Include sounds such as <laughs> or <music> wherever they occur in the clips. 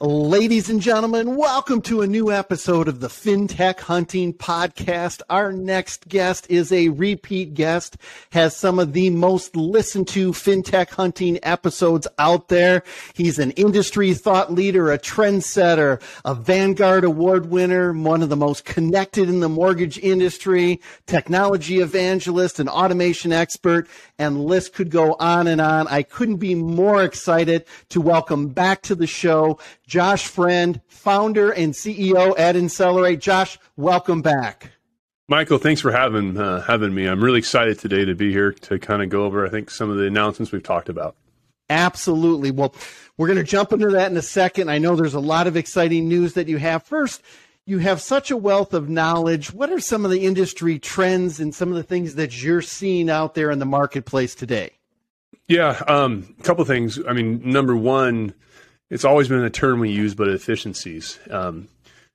Ladies and gentlemen, welcome to a new episode of the FinTech Hunting Podcast. Our next guest is a repeat guest, has some of the most listened to FinTech Hunting episodes out there. He's an industry thought leader, a trendsetter, a Vanguard Award winner, one of the most connected in the mortgage industry, technology evangelist, an automation expert, and list could go on and on. I couldn't be more excited to welcome back to the show Josh Friend, founder and CEO at Insellerate. Josh, welcome back. Michael, thanks for having uh, having me. I'm really excited today to be here to kind of go over, I think, some of the announcements we've talked about. Absolutely. Well, we're going to jump into that in a second. I know there's a lot of exciting news that you have. First, you have such a wealth of knowledge. What are some of the industry trends and some of the things that you're seeing out there in the marketplace today? Yeah, um, a couple things. I mean, number one, it's always been a term we use, but efficiencies. Um,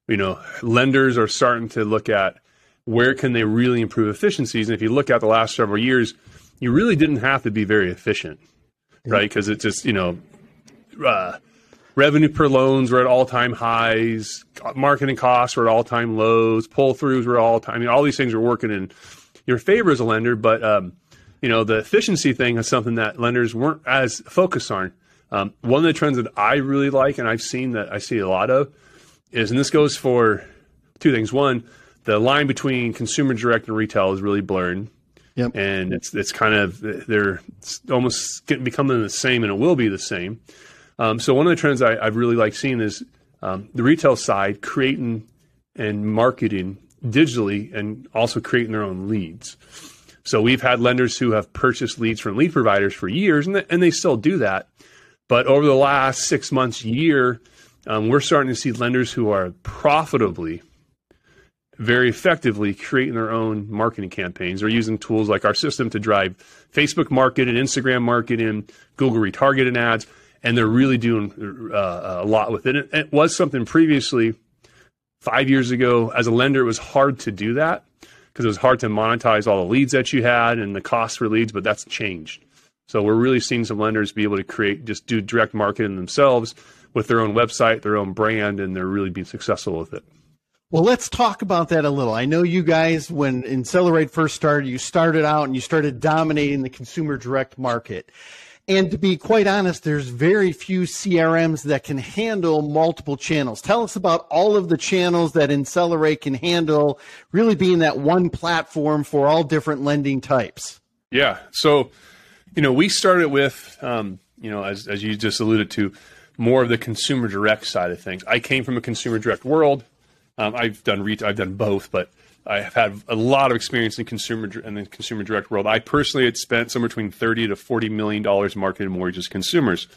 you know, lenders are starting to look at where can they really improve efficiencies. And if you look at the last several years, you really didn't have to be very efficient, yeah. right? Because it's just you know, uh, revenue per loans were at all time highs, marketing costs were at all time lows, pull throughs were all time. I mean, all these things are working in your favor as a lender, but um, you know, the efficiency thing is something that lenders weren't as focused on. Um, one of the trends that I really like, and I've seen that I see a lot of, is, and this goes for two things. One, the line between consumer direct and retail is really blurred. Yep. And it's it's kind of they're almost getting, becoming the same, and it will be the same. Um, so one of the trends I, have really liked seeing is um, the retail side creating and marketing digitally, and also creating their own leads. So we've had lenders who have purchased leads from lead providers for years, and, and they still do that. But over the last six months, year, um, we're starting to see lenders who are profitably, very effectively creating their own marketing campaigns. They're using tools like our system to drive Facebook marketing, Instagram marketing, Google retargeting ads, and they're really doing uh, a lot with it. it. Was something previously, five years ago, as a lender, it was hard to do that because it was hard to monetize all the leads that you had and the cost for leads, but that's changed. So we're really seeing some lenders be able to create, just do direct marketing themselves with their own website, their own brand, and they're really being successful with it. Well, let's talk about that a little. I know you guys, when Insellerate first started, you started out and you started dominating the consumer direct market. And to be quite honest, there's very few CRMs that can handle multiple channels. Tell us about all of the channels that Insellerate can handle, really being that one platform for all different lending types. Yeah. So you know, we started with, um, you know, as, as you just alluded to, more of the consumer direct side of things. I came from a consumer direct world. Um, I've done retail, I've done both, but I have had a lot of experience in consumer in the consumer direct world. I personally had spent somewhere between thirty to forty million dollars marketing mortgages consumers.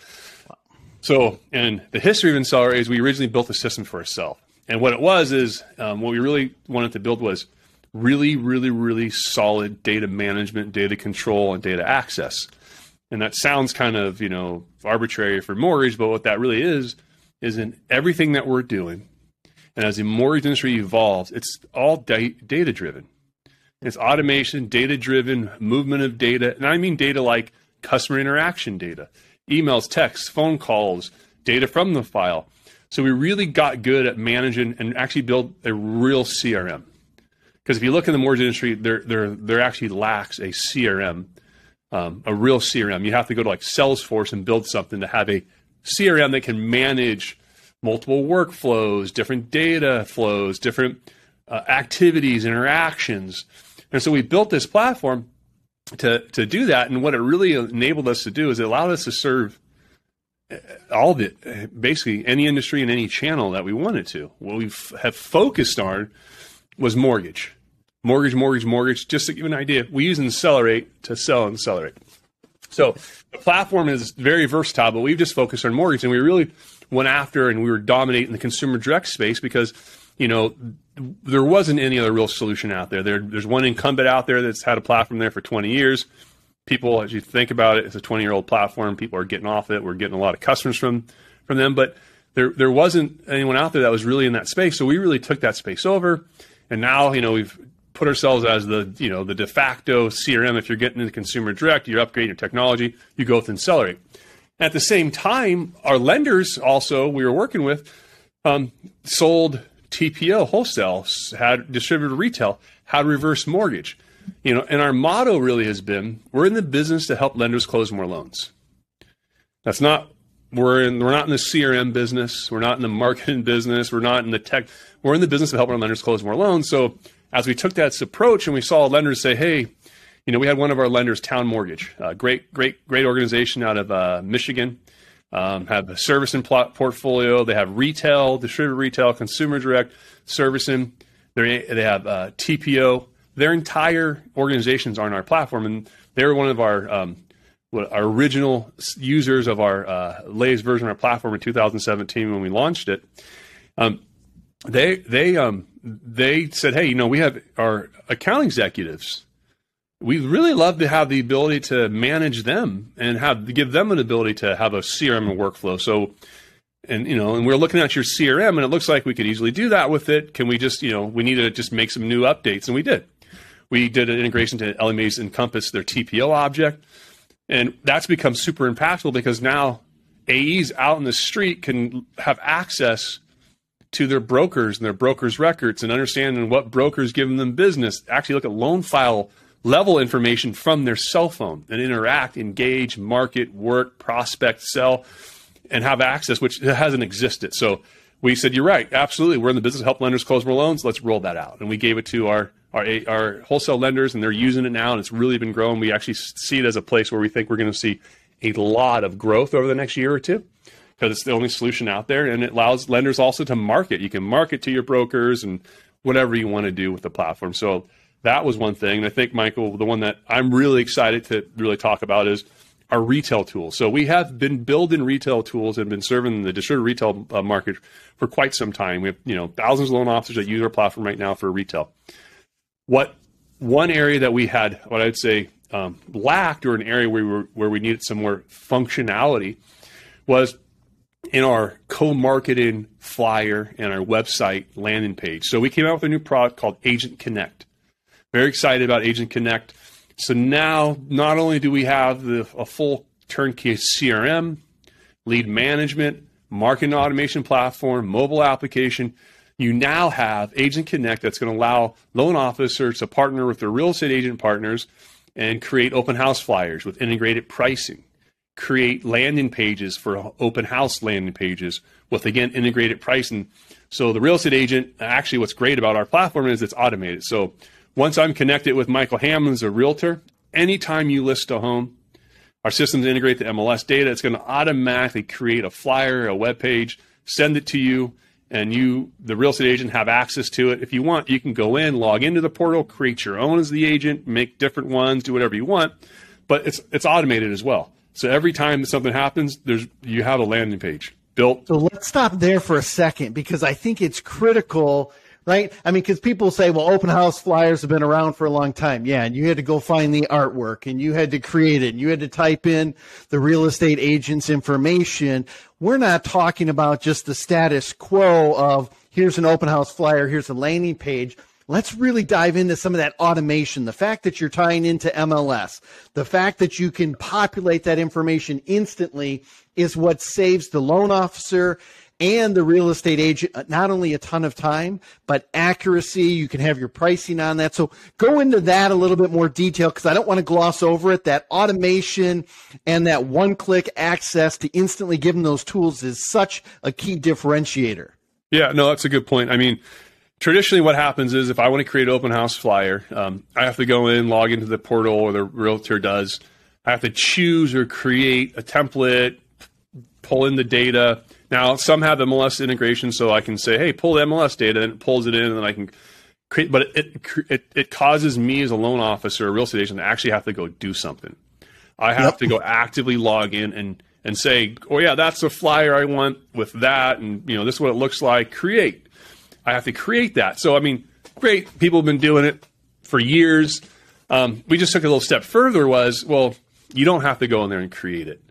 So, and the history of Inseller is we originally built the system for ourselves, and what it was is um, what we really wanted to build was really, really, really solid data management, data control, and data access. And that sounds kind of, you know, arbitrary for mortgage, but what that really is, is in everything that we're doing. And as the mortgage industry evolves, it's all da- data driven. It's automation, data driven, movement of data. And I mean data like customer interaction data, emails, texts, phone calls, data from the file. So we really got good at managing and actually build a real CRM. Because if you look in the mortgage industry, there there there actually lacks a CRM, um, a real CRM. You have to go to like Salesforce and build something to have a CRM that can manage multiple workflows, different data flows, different uh, activities, interactions. And so we built this platform to to do that. And what it really enabled us to do is it allowed us to serve uh, all of it, basically any industry and any channel that we wanted to. What we have focused on was mortgage. Mortgage, mortgage, mortgage. Just to give you an idea, we use Insellerate to sell Insellerate. So the platform is very versatile, but we've just focused on mortgage and we really went after and we were dominating the consumer direct space because, you know, there wasn't any other real solution out there. there. There's one incumbent out there that's had a platform there for 20 years. People, as you think about it, it's a 20 year old platform. People are getting off it. We're getting a lot of customers from, from them, but there, there wasn't anyone out there that was really in that space. So we really took that space over and now, you know, we've put ourselves as the, you know, the de facto CRM. If you're getting into consumer direct, you're upgrading your technology, you go with Insellerate. At the same time, our lenders also we were working with um, sold TPO wholesale, had distributed retail, had reverse mortgage. You know, and our motto really has been we're in the business to help lenders close more loans. That's not we're in we're not in the CRM business, we're not in the marketing <laughs> business, we're not in the tech. We're in the business of helping our lenders close more loans. So as we took that approach and we saw lenders say, hey, you know, we had one of our lenders, Towne Mortgage, uh, great, great, great organization out of uh, Michigan. Um, have a servicing plot portfolio. They have retail, distributed retail, consumer direct, servicing. They they have uh, TPO. Their entire organizations are on our platform, and they were one of our um, our original users of our uh, latest version of our platform in 2017 when we launched it. Um, they they um, they said, hey, you know, we have our account executives we really love to have the ability to manage them and have give them an ability to have a CRM and workflow. So, and you know, and we're looking at your CRM, and it looks like we could easily do that with it. Can we just, you know, we need to just make some new updates, and we did. We did an integration to Mae's Encompass, their TPO object, and that's become super impactful because now AEs out in the street can have access to their brokers and their brokers' records and understanding what brokers giving them business. Actually, look at loan file level information from their cell phone and interact, engage, market, work, prospect, sell, and have access, which hasn't existed. So we said, you're right, absolutely. We're in the business of help lenders close more loans. Let's roll that out. And we gave it to our, our, our wholesale lenders, and they're using it now, and it's really been growing. We actually see it as a place where we think we're going to see a lot of growth over the next year or two because it's the only solution out there, and it allows lenders also to market. You can market to your brokers and whatever you want to do with the platform. So that was one thing. And I think, Michael, the one that I'm really excited to really talk about is our retail tools. So we have been building retail tools and been serving the distributed retail uh, market for quite some time. We have, you know, thousands of loan officers that use our platform right now for retail. What one area that we had, what I'd say, um, lacked, or an area where we were, where we needed some more functionality, was in our co-marketing flyer and our website landing page. So we came out with a new product called Agent Connect. Very excited about Agent Connect. So now, not only do we have the, a full turnkey CRM, lead management, marketing automation platform, mobile application, you now have Agent Connect that's going to allow loan officers to partner with their real estate agent partners and create open house flyers with integrated pricing, create landing pages for open house landing pages with, again, integrated pricing. So the real estate agent, actually, what's great about our platform is it's automated. So once I'm connected with Michael Hammonds, a realtor, anytime you list a home, our systems integrate the MLS data. It's going to automatically create a flyer, a web page, send it to you, and you, the real estate agent, have access to it. If you want, you can go in, log into the portal, create your own as the agent, make different ones, do whatever you want. But it's it's automated as well. So every time something happens, there's you have a landing page built. So let's stop there for a second because I think it's critical right? I mean, because people say, well, open house flyers have been around for a long time. Yeah, and you had to go find the artwork and you had to create it and you had to type in the real estate agent's information. We're not talking about just the status quo of here's an open house flyer, here's a landing page. Let's really dive into some of that automation. The fact that you're tying into MLS, the fact that you can populate that information instantly is what saves the loan officer and the real estate agent not only a ton of time but accuracy. You can have your pricing on that. So go into that a little bit more detail because i don't want to gloss over it. That automation and that one click access to instantly give them those tools is such a key differentiator. Yeah no that's a good point. I mean traditionally what happens is if i want to create an open house flyer um, i have to go in log into the portal or the realtor does i have to choose or create a template pull in the data now, some have MLS integration, so I can say, "Hey, pull the MLS data," and it pulls it in, and then I can create. But it it it causes me as a loan officer, a real estate agent, to actually have to go do something. I have yep. to go actively log in and and say, "Oh yeah, that's the flyer I want with that," and you know, this is what it looks like. Create. I have to create that. So I mean, great. People have been doing it for years. Um, we just took a little step further. Was well, you don't have to go in there and create it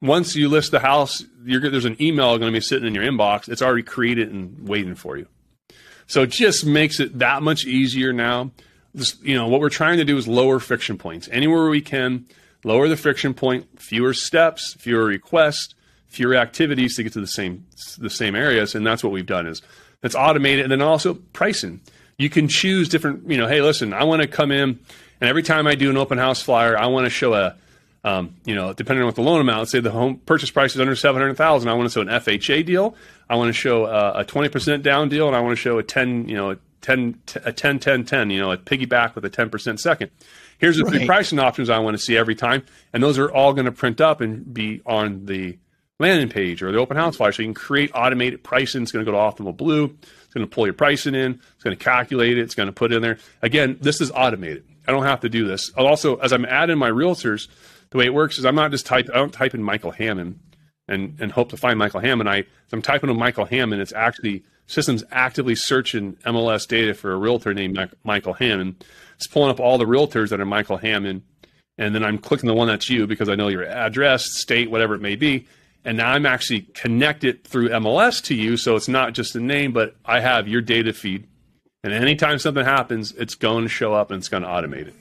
once you list the house, there's an email going to be sitting in your inbox. It's already created and waiting for you. So it just makes it that much easier now. This, you know, what we're trying to do is lower friction points anywhere we can. lower the friction point, fewer steps, fewer requests, fewer activities to get to the same the same areas, and that's what we've done is it's automated, and then also pricing. You can choose different. You know, hey, listen, I want to come in, and every time I do an open house flyer, I want to show a um, you know, depending on what the loan amount, say the home purchase price is under seven hundred thousand, I want to show an FHA deal. I want to show a twenty percent down deal, and I want to show a ten, you know, a 10, a 10, 10, 10, you know, a piggyback with a 10% second. Here's the right. three pricing options I want to see every time. And those are all going to print up and be on the landing page or the open house flyer. So you can create automated pricing. It's going to go to Optimal Blue. It's going to pull your pricing in. It's going to calculate it. It's going to put it in there. Again, this is automated. I don't have to do this. I'll also, as I'm adding my realtors, the way it works is I'm not just type. I don't type in Michael Hammond and and hope to find Michael Hammond. I I'm typing in Michael Hammond. It's actually systems actively searching MLS data for a realtor named Michael Hammond. It's pulling up all the realtors that are Michael Hammond, and then I'm clicking the one that's you because I know your address, state, whatever it may be. And now I'm actually connected through MLS to you, so it's not just a name, but I have your data feed. And anytime something happens, it's going to show up and it's going to automate it.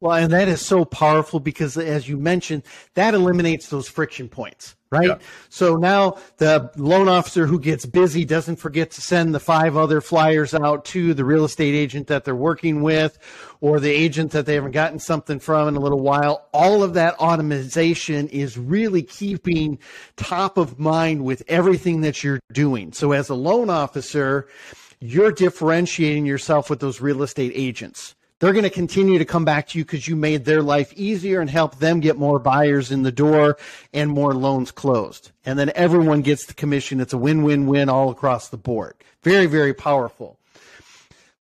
Well, and that is so powerful because, as you mentioned, that eliminates those friction points, right? Yeah. So now the loan officer who gets busy doesn't forget to send the five other flyers out to the real estate agent that they're working with or the agent that they haven't gotten something from in a little while. All of that automation is really keeping top of mind with everything that you're doing. So as a loan officer, you're differentiating yourself with those real estate agents they're going to continue to come back to you because you made their life easier and help them get more buyers in the door and more loans closed. And then everyone gets the commission. It's a win win win all across the board. Very, very powerful.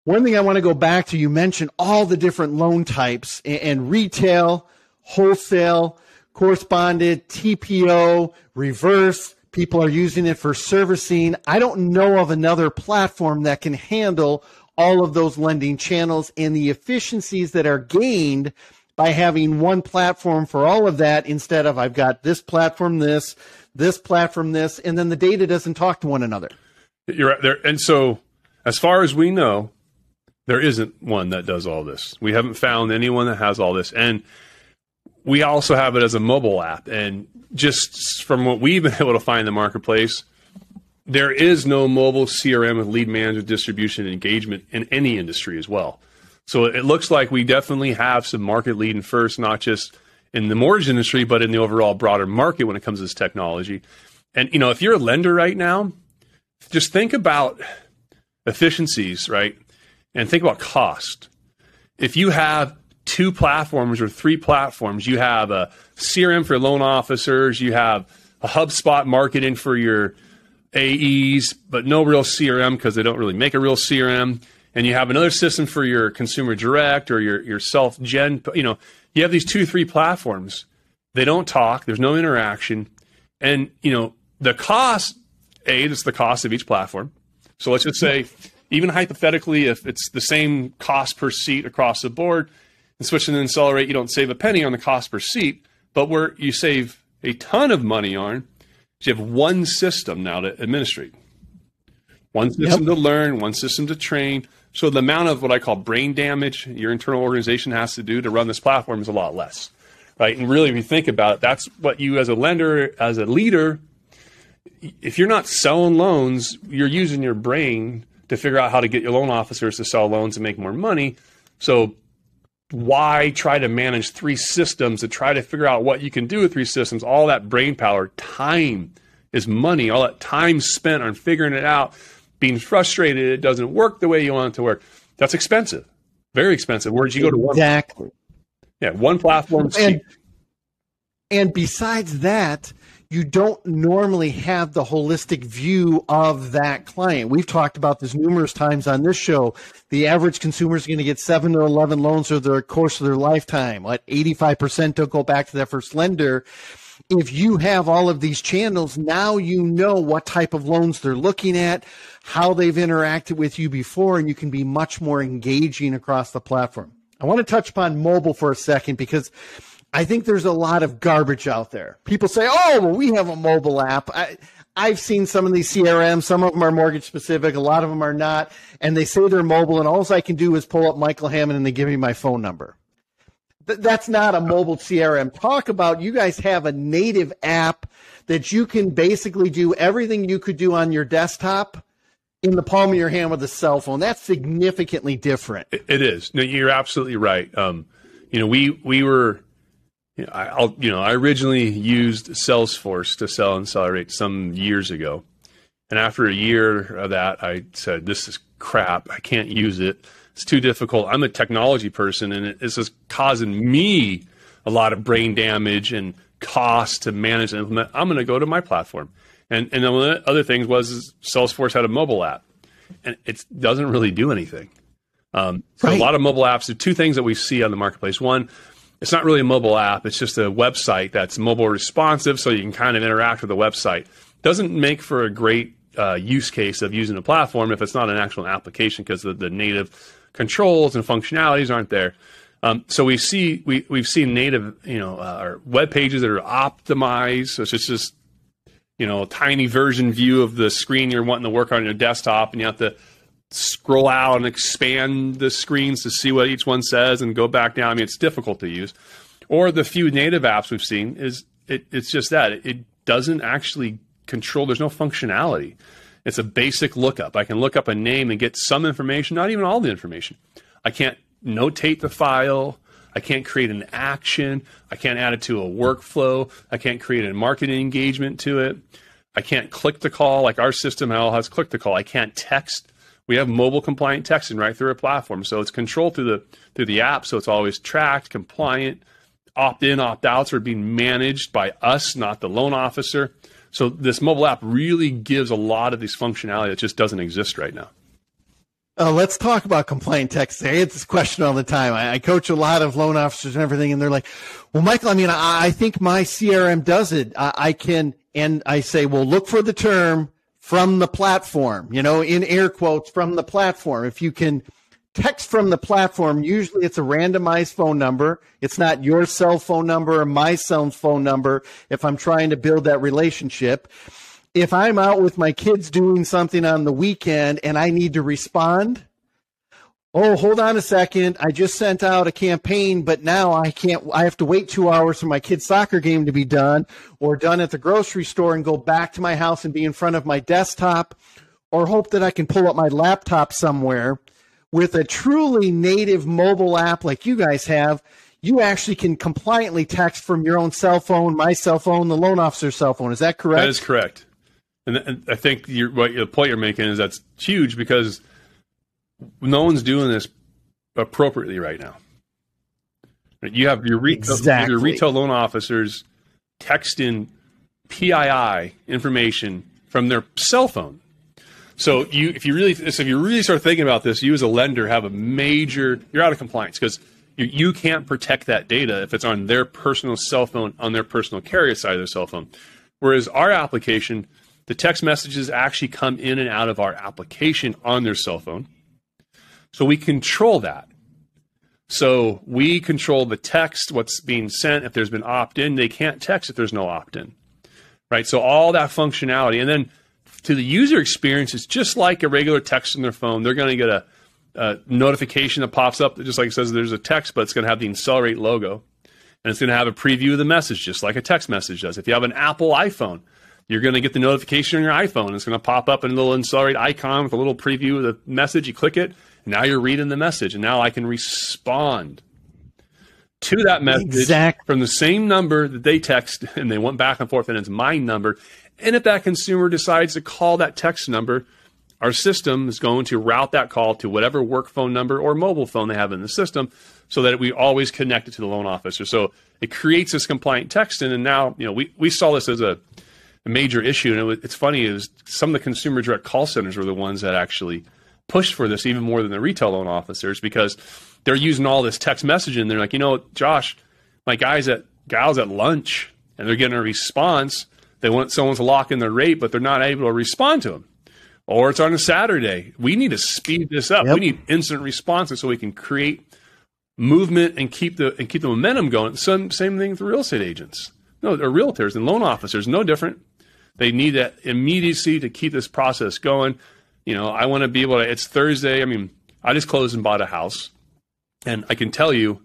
One thing I want to go back to you mentioned all the different loan types and retail, wholesale, correspondent, TPO, reverse. People are using it for servicing. I don't know of another platform that can handle all of those lending channels and the efficiencies that are gained by having one platform for all of that instead of I've got this platform, this, this platform, this, and then the data doesn't talk to one another. You're right there. And so, as far as we know, there isn't one that does all this. We haven't found anyone that has all this. And we also have it as a mobile app. And just from what we've been <laughs> able to find in the marketplace, there is no mobile CRM with lead management, distribution, and engagement in any industry as well. So it looks like we definitely have some market leading first, not just in the mortgage industry, but in the overall broader market when it comes to this technology. And you know, if you're a lender right now, just think about efficiencies, right? And think about cost. If you have two platforms or three platforms, you have a CRM for loan officers, you have a HubSpot marketing for your AEs, but no real CRM because they don't really make a real CRM. And you have another system for your consumer direct or your, your self gen. You know, you have these two, three platforms. They don't talk. There's no interaction. And, you know, the cost, A, it's the cost of each platform. So let's just say, even hypothetically, if it's the same cost per seat across the board, and switching to Insellerate, you don't save a penny on the cost per seat, but where you save a ton of money on you have one system now to administrate, one system yep. to learn, one system to train. So the amount of what I call brain damage your internal organization has to do to run this platform is a lot less, right? And really, if you think about it, that's what you as a lender, as a leader, if you're not selling loans, you're using your brain to figure out how to get your loan officers to sell loans and make more money. So why try to manage three systems to try to figure out what you can do with three systems? All that brain power, time is money. All that time spent on figuring it out, being frustrated it doesn't work the way you want it to work. That's expensive, very expensive. Whereas you go to one exactly, yeah, one platform. And, and besides that, you don't normally have the holistic view of that client. We've talked about this numerous times on this show. The average consumer is going to get seven to 11 loans over the course of their lifetime. Like 85% don't go back to their first lender. If you have all of these channels, now you know what type of loans they're looking at, how they've interacted with you before, and you can be much more engaging across the platform. I want to touch upon mobile for a second because I think there's a lot of garbage out there. People say, "Oh, well, we have a mobile app." I, I've seen some of these CRMs. Some of them are mortgage specific. A lot of them are not. And they say they're mobile, and all I can do is pull up Michael Hammond and they give me my phone number. th- that's not a mobile CRM. Talk about you guys have a native app that you can basically do everything you could do on your desktop in the palm of your hand with a cell phone. That's significantly different. It is. No, you're absolutely right. Um, you know, we we were. You know, I, will you know, I originally used Salesforce to sell and accelerate some years ago, and after a year of that, I said, "This is crap. I can't use it. It's too difficult. I'm a technology person, and it, it's just causing me a lot of brain damage and cost to manage and implement. I'm going to go to my platform." And and one of the other things was Salesforce had a mobile app, and it doesn't really do anything. Um, so right. a lot of mobile apps. There are two things that we see on the marketplace. One, it's not really a mobile app; it's just a website that's mobile responsive, so you can kind of interact with the website. Doesn't make for a great uh, use case of using a platform if it's not an actual application because the, the native controls and functionalities aren't there. Um, so we see we we've seen native you know uh, web pages that are optimized. So it's just, just you know, a tiny version view of the screen you're wanting to work on your desktop, and you have to scroll out and expand the screens to see what each one says and go back down. I mean, it's difficult to use. Or the few native apps we've seen is it, it's just that it, doesn't actually control. There's no functionality. It's a basic lookup. I can look up a name and get some information, not even all the information. I can't notate the file. I can't create an action. I can't add it to a workflow. I can't create a marketing engagement to it. I can't click to call like our system all has click to call. I can't text. We have mobile compliant texting right through our platform, so it's controlled through the through the app, so it's always tracked, compliant. Opt in, opt outs are being managed by us, not the loan officer. So this mobile app really gives a lot of these functionality that just doesn't exist right now. Uh, let's talk about compliant texting. I get this question all the time. I, I, coach a lot of loan officers and everything, and they're like, "Well, Michael, I mean, I, I think my CRM does it. I, I, can." And I say, "Well, look for the term from the platform. You know, in air quotes from the platform. If you can text from the platform, usually it's a randomized phone number. It's not your cell phone number or my cell phone number. If I'm trying to build that relationship." if I'm out with my kids doing something on the weekend and I need to respond, oh, hold on a second. I just sent out a campaign, but now I can't, I have to wait two hours for my kid's soccer game to be done or done at the grocery store and go back to my house and be in front of my desktop or hope that I can pull up my laptop somewhere. With a truly native mobile app like you guys have, you actually can compliantly text from your own cell phone, my cell phone, the loan officer's cell phone. Is that correct? That is correct. And, I think what the point you're making is that's huge because no one's doing this appropriately right now. You have your retail, exactly. your retail loan officers texting PII information from their cell phone. So you, if you really, so if you really start thinking about this, you as a lender have a major, you're out of compliance because you, you can't protect that data if it's on their personal cell phone, on their personal carrier side of their cell phone. Whereas our application, the text messages actually come in and out of our application on their cell phone. So we control that. So we control the text, what's being sent. If there's been opt in, they can't text if there's no opt in. Right? So all that functionality. And then to the user experience, it's just like a regular text on their phone. They're going to get a, a notification that pops up that just like it says there's a text, but it's going to have the Insellerate logo. And it's going to have a preview of the message, just like a text message does. If you have an Apple iPhone, you're going to get the notification on your iPhone. It's going to pop up in a little Insellerate icon with a little preview of the message. You click it, now you're reading the message, and now I can respond to that message exactly. from the same number that they text, and they went back and forth, and it's my number. And if that consumer decides to call that text number, our system is going to route that call to whatever work phone number or mobile phone they have in the system so that we always connect it to the loan officer. So it creates this compliant texting. And now, you know, we, we saw this as a a major issue. And it was, it's funny is some of the consumer direct call centers were the ones that actually pushed for this even more than the retail loan officers because they're using all this text messaging. They're like, you know, Josh, my guys at gals at lunch and they're getting a response. They want someone to lock in their rate, but they're not able to respond to them. Or it's on a Saturday. We need to speed this up. Yep. We need instant responses so we can create movement and keep the and keep the momentum going. Same same thing with real estate agents. No, or realtors and loan officers, no different. They need that immediacy to keep this process going. You know, I want to be able to, it's Thursday. I mean, I just closed and bought a house. And I can tell you,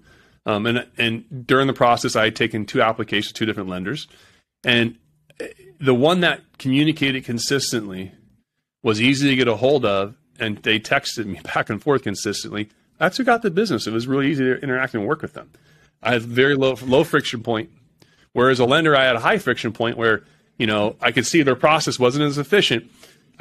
Um, and and during the process, I had taken two applications, two different lenders, and the one that communicated consistently was easy to get a hold of, and they texted me <laughs> back and forth consistently. That's who got the business. It was really easy to interact and work with them. I had very low low friction point, whereas a lender I had a high friction point where you know I could see their process wasn't as efficient.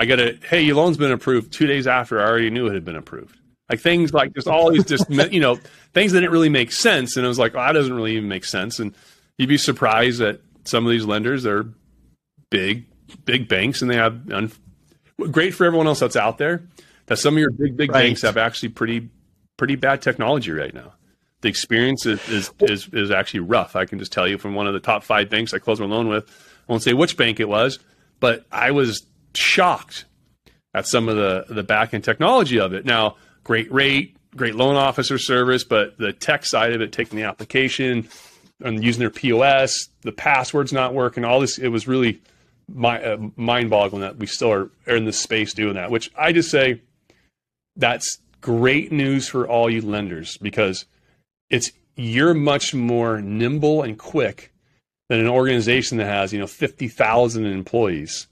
I got a hey, your loan's been approved two days after I already knew it had been approved. Like things like just all these just <laughs> you know things that didn't really make sense, and it was like, oh, that doesn't really even make sense. And you'd be surprised that some of these lenders are big, big banks, and they have un- great for everyone else that's out there. That some of your big, big right. banks have actually pretty, pretty bad technology right now. The experience is, is, is is actually rough. I can just tell you from one of the top five banks I closed my loan with. I won't say which bank it was, but I was shocked at some of the the back end technology of it. Now, great rate, great loan officer service, but the tech side of it, taking the application and using their POS, the passwords not working, all this, it was really my, uh, mind boggling that we still are, are in this space doing that, which I just say that's great news for all you lenders because it's you're much more nimble and quick than an organization that has, you know, 50,000 employees.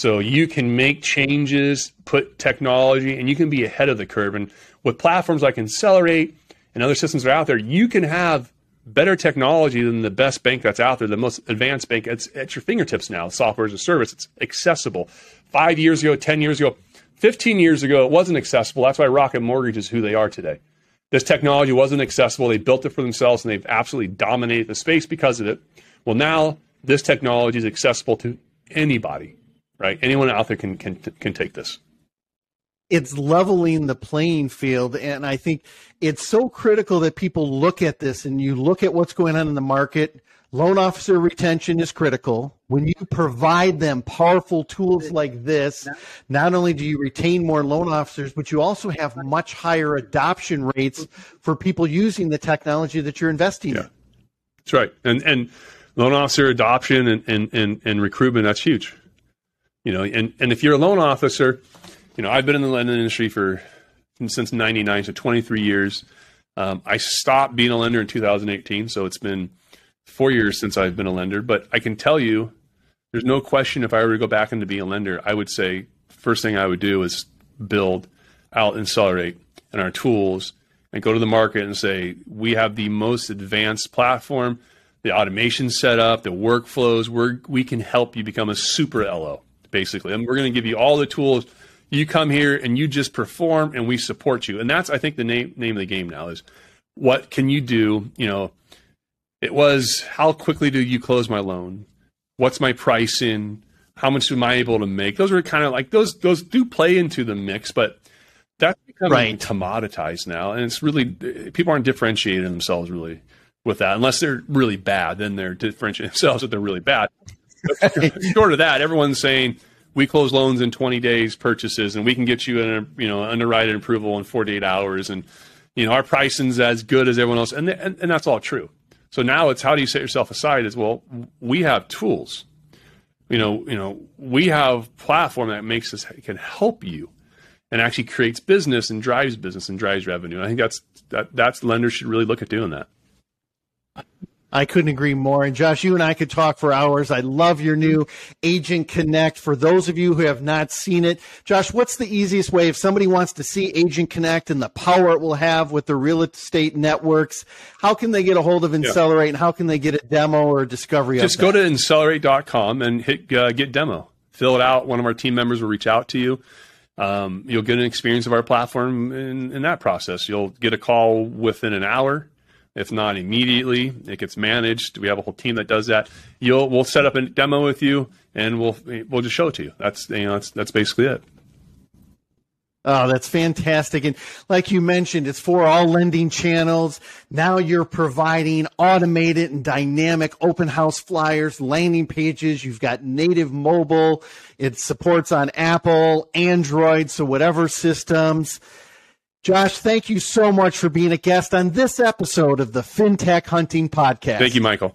So you can make changes, put technology, and you can be ahead of the curve. And with platforms like Insellerate and other systems that are out there, you can have better technology than the best bank that's out there, the most advanced bank. It's at your fingertips now. Software as a service. It's accessible. Five years ago, 10 years ago, 15 years ago, it wasn't accessible. That's why Rocket Mortgage is who they are today. This technology wasn't accessible. They built it for themselves and they've absolutely dominated the space because of it. Well, now this technology is accessible to anybody, right? Anyone out there can, can, can take this it's leveling the playing field. And I think it's so critical that people look at this and you look at what's going on in the market. Loan officer retention is critical. When you provide them powerful tools like this, not only do you retain more loan officers, but you also have much higher adoption rates for people using the technology that you're investing yeah. in. That's right. And and loan officer adoption and, and, and, and recruitment, that's huge. You know, and, and if you're a loan officer, you know, I've been in the lending industry for since '99, so 23 years. Um, I stopped being a lender in 2018, so it's been four years since I've been a lender. But I can tell you, there's no question if I were to go back into being a lender, I would say first thing I would do is build out and Insellerate and our tools and go to the market and say we have the most advanced platform, the automation setup, the workflows. we we can help you become a super LO basically, and we're going to give you all the tools you come here and you just perform and we support you. And that's, I think, the name, name of the game now is what can you do? You know, it was how quickly do you close my loan? What's my price in? How much am I able to make? Those are kind of like those, those do play into the mix, but that's becoming right. commoditized now. And it's really, people aren't differentiating themselves really with that unless they're really bad. Then they're differentiating <laughs> themselves if they're really bad. Short of that, everyone's saying, we close loans in 20 days purchases and we can get you an you know underwritten approval in 48 hours. And you know our pricing's as good as everyone else and, and and that's all true. So now it's how do you set yourself aside as well we have tools. You know you know we have platform that makes us can help you and actually creates business and drives business and drives revenue. I think that's that that's lenders should really look at doing that I couldn't agree more. And Josh, you and I could talk for hours. I love your new Agent Connect. For those of you who have not seen it, Josh, what's the easiest way if somebody wants to see Agent Connect and the power it will have with the real estate networks? How can they get a hold of Insellerate yeah. and how can they get a demo or a discovery Just go to insellerate.com and hit uh, get demo. Fill it out. One of our team members will reach out to you. Um, you'll get an experience of our platform in, in that process. You'll get a call within an hour if not immediately, it gets managed. We have a whole team that does that. You'll we'll set up a demo with you, and we'll we'll just show it to you. That's you know that's that's basically it. Oh, that's fantastic. And like you mentioned, it's for all lending channels. Now you're providing automated and dynamic open house flyers, landing pages. You've got native mobile. It supports on Apple, Android, so whatever systems. Josh, thank you so much for being a guest on this episode of the FinTech Hunting Podcast. Thank you, Michael.